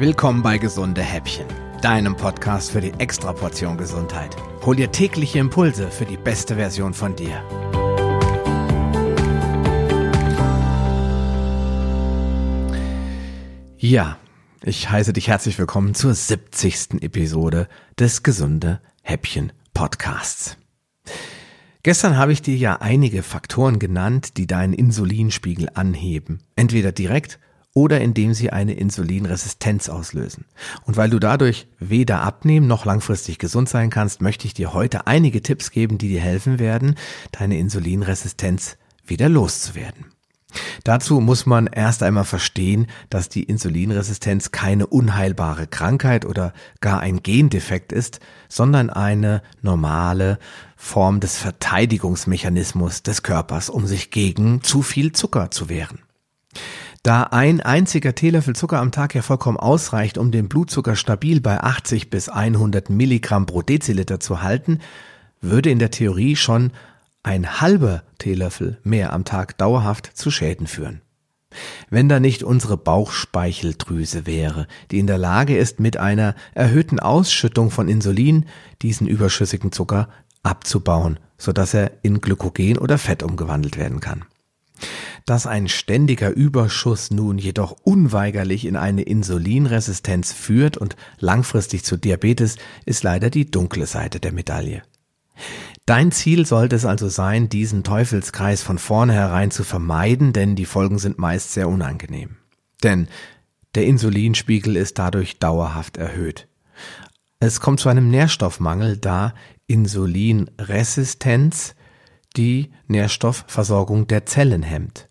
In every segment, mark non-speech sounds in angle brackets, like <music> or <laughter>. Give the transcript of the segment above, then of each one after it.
Willkommen bei Gesunde Häppchen, deinem Podcast für die Extraportion Gesundheit. Hol dir tägliche Impulse für die beste Version von dir. Ja, ich heiße dich herzlich willkommen zur 70. Episode des Gesunde Häppchen Podcasts. Gestern habe ich dir ja einige Faktoren genannt, die deinen Insulinspiegel anheben. Entweder direkt oder indem sie eine Insulinresistenz auslösen. Und weil du dadurch weder abnehmen noch langfristig gesund sein kannst, möchte ich dir heute einige Tipps geben, die dir helfen werden, deine Insulinresistenz wieder loszuwerden. Dazu muss man erst einmal verstehen, dass die Insulinresistenz keine unheilbare Krankheit oder gar ein Gendefekt ist, sondern eine normale Form des Verteidigungsmechanismus des Körpers, um sich gegen zu viel Zucker zu wehren. Da ein einziger Teelöffel Zucker am Tag ja vollkommen ausreicht, um den Blutzucker stabil bei 80 bis 100 Milligramm pro Deziliter zu halten, würde in der Theorie schon ein halber Teelöffel mehr am Tag dauerhaft zu Schäden führen. Wenn da nicht unsere Bauchspeicheldrüse wäre, die in der Lage ist, mit einer erhöhten Ausschüttung von Insulin diesen überschüssigen Zucker abzubauen, sodass er in Glykogen oder Fett umgewandelt werden kann. Dass ein ständiger Überschuss nun jedoch unweigerlich in eine Insulinresistenz führt und langfristig zu Diabetes, ist leider die dunkle Seite der Medaille. Dein Ziel sollte es also sein, diesen Teufelskreis von vornherein zu vermeiden, denn die Folgen sind meist sehr unangenehm. Denn der Insulinspiegel ist dadurch dauerhaft erhöht. Es kommt zu einem Nährstoffmangel, da Insulinresistenz die Nährstoffversorgung der Zellen hemmt.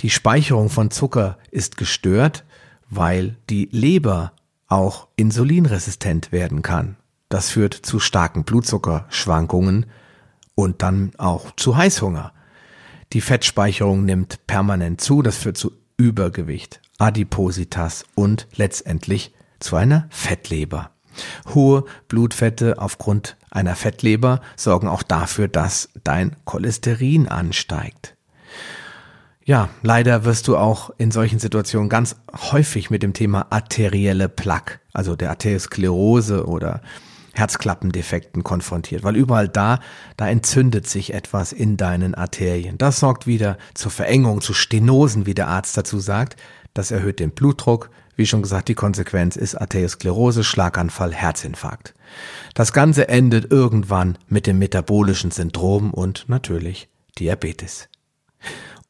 Die Speicherung von Zucker ist gestört, weil die Leber auch insulinresistent werden kann. Das führt zu starken Blutzuckerschwankungen und dann auch zu Heißhunger. Die Fettspeicherung nimmt permanent zu, das führt zu Übergewicht, Adipositas und letztendlich zu einer Fettleber. Hohe Blutfette aufgrund einer Fettleber sorgen auch dafür, dass dein Cholesterin ansteigt. Ja, leider wirst du auch in solchen Situationen ganz häufig mit dem Thema arterielle Plaque, also der Arteriosklerose oder Herzklappendefekten konfrontiert, weil überall da, da entzündet sich etwas in deinen Arterien. Das sorgt wieder zur Verengung, zu Stenosen, wie der Arzt dazu sagt. Das erhöht den Blutdruck. Wie schon gesagt, die Konsequenz ist Arteriosklerose, Schlaganfall, Herzinfarkt. Das Ganze endet irgendwann mit dem metabolischen Syndrom und natürlich Diabetes.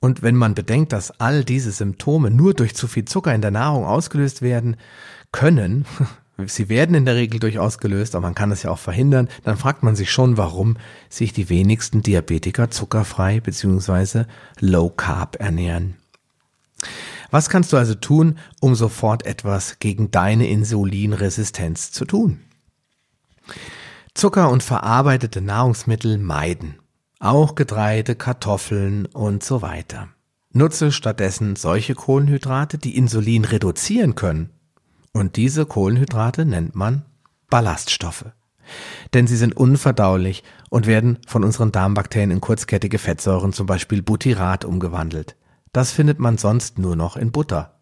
Und wenn man bedenkt, dass all diese Symptome nur durch zu viel Zucker in der Nahrung ausgelöst werden können, <laughs> sie werden in der Regel durchaus gelöst, aber man kann es ja auch verhindern, dann fragt man sich schon, warum sich die wenigsten Diabetiker zuckerfrei bzw. low carb ernähren. Was kannst du also tun, um sofort etwas gegen deine Insulinresistenz zu tun? Zucker und verarbeitete Nahrungsmittel meiden. Auch Getreide, Kartoffeln und so weiter. Nutze stattdessen solche Kohlenhydrate, die Insulin reduzieren können und diese Kohlenhydrate nennt man Ballaststoffe. Denn sie sind unverdaulich und werden von unseren Darmbakterien in kurzkettige Fettsäuren, zum Beispiel Butyrat, umgewandelt. Das findet man sonst nur noch in Butter.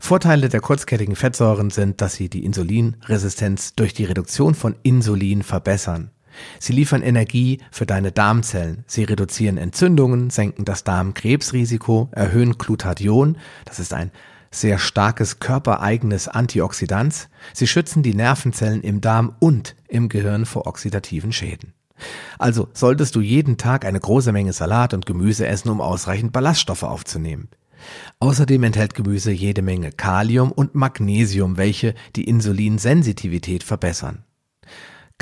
Vorteile der kurzkettigen Fettsäuren sind, dass sie die Insulinresistenz durch die Reduktion von Insulin verbessern. Sie liefern Energie für deine Darmzellen. Sie reduzieren Entzündungen, senken das Darmkrebsrisiko, erhöhen Glutathion, das ist ein sehr starkes körpereigenes Antioxidant. Sie schützen die Nervenzellen im Darm und im Gehirn vor oxidativen Schäden. Also solltest du jeden Tag eine große Menge Salat und Gemüse essen, um ausreichend Ballaststoffe aufzunehmen. Außerdem enthält Gemüse jede Menge Kalium und Magnesium, welche die Insulinsensitivität verbessern.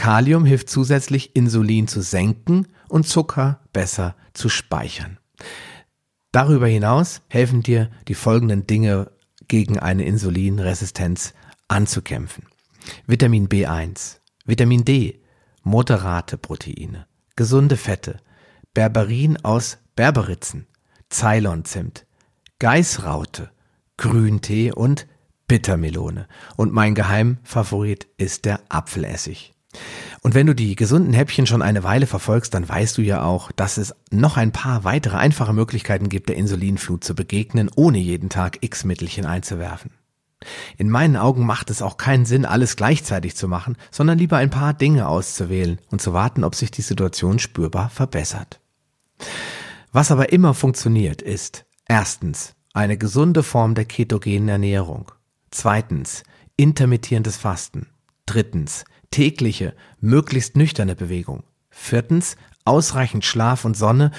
Kalium hilft zusätzlich, Insulin zu senken und Zucker besser zu speichern. Darüber hinaus helfen dir die folgenden Dinge gegen eine Insulinresistenz anzukämpfen. Vitamin B1, Vitamin D, moderate Proteine, gesunde Fette, Berberin aus Berberitzen, Ceylonzimt, Geißraute, Grüntee und Bittermelone. Und mein Geheimfavorit ist der Apfelessig. Und wenn du die gesunden Häppchen schon eine Weile verfolgst, dann weißt du ja auch, dass es noch ein paar weitere einfache Möglichkeiten gibt, der Insulinflut zu begegnen, ohne jeden Tag X-Mittelchen einzuwerfen. In meinen Augen macht es auch keinen Sinn, alles gleichzeitig zu machen, sondern lieber ein paar Dinge auszuwählen und zu warten, ob sich die Situation spürbar verbessert. Was aber immer funktioniert, ist erstens eine gesunde Form der ketogenen Ernährung, zweitens intermittierendes Fasten, drittens tägliche, möglichst nüchterne Bewegung, viertens ausreichend Schlaf und Sonne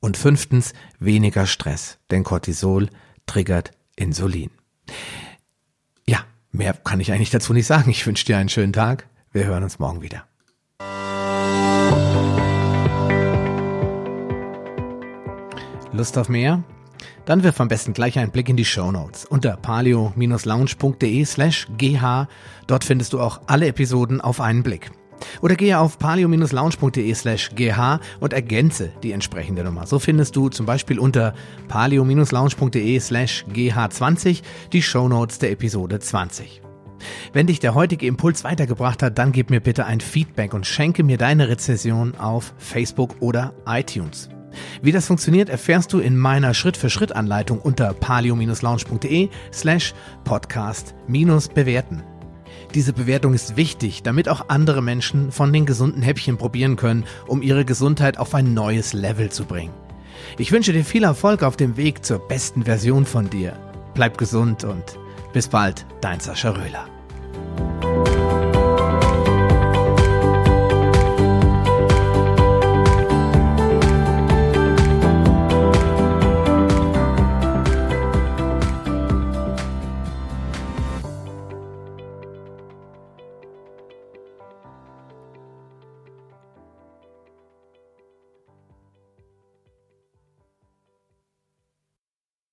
und fünftens weniger Stress, denn Cortisol triggert Insulin. Ja, mehr kann ich eigentlich dazu nicht sagen. Ich wünsche dir einen schönen Tag. Wir hören uns morgen wieder. Lust auf mehr? Dann wirf am besten gleich einen Blick in die Show Notes unter palio-lounge.de slash gh. Dort findest du auch alle Episoden auf einen Blick. Oder gehe auf palio-lounge.de slash gh und ergänze die entsprechende Nummer. So findest du zum Beispiel unter palio-lounge.de slash gh20 die Shownotes der Episode 20. Wenn dich der heutige Impuls weitergebracht hat, dann gib mir bitte ein Feedback und schenke mir deine Rezession auf Facebook oder iTunes. Wie das funktioniert, erfährst du in meiner Schritt-für-Schritt-Anleitung unter palio-lounge.de slash podcast-bewerten. Diese Bewertung ist wichtig, damit auch andere Menschen von den gesunden Häppchen probieren können, um ihre Gesundheit auf ein neues Level zu bringen. Ich wünsche dir viel Erfolg auf dem Weg zur besten Version von dir. Bleib gesund und bis bald, dein Sascha Röhler.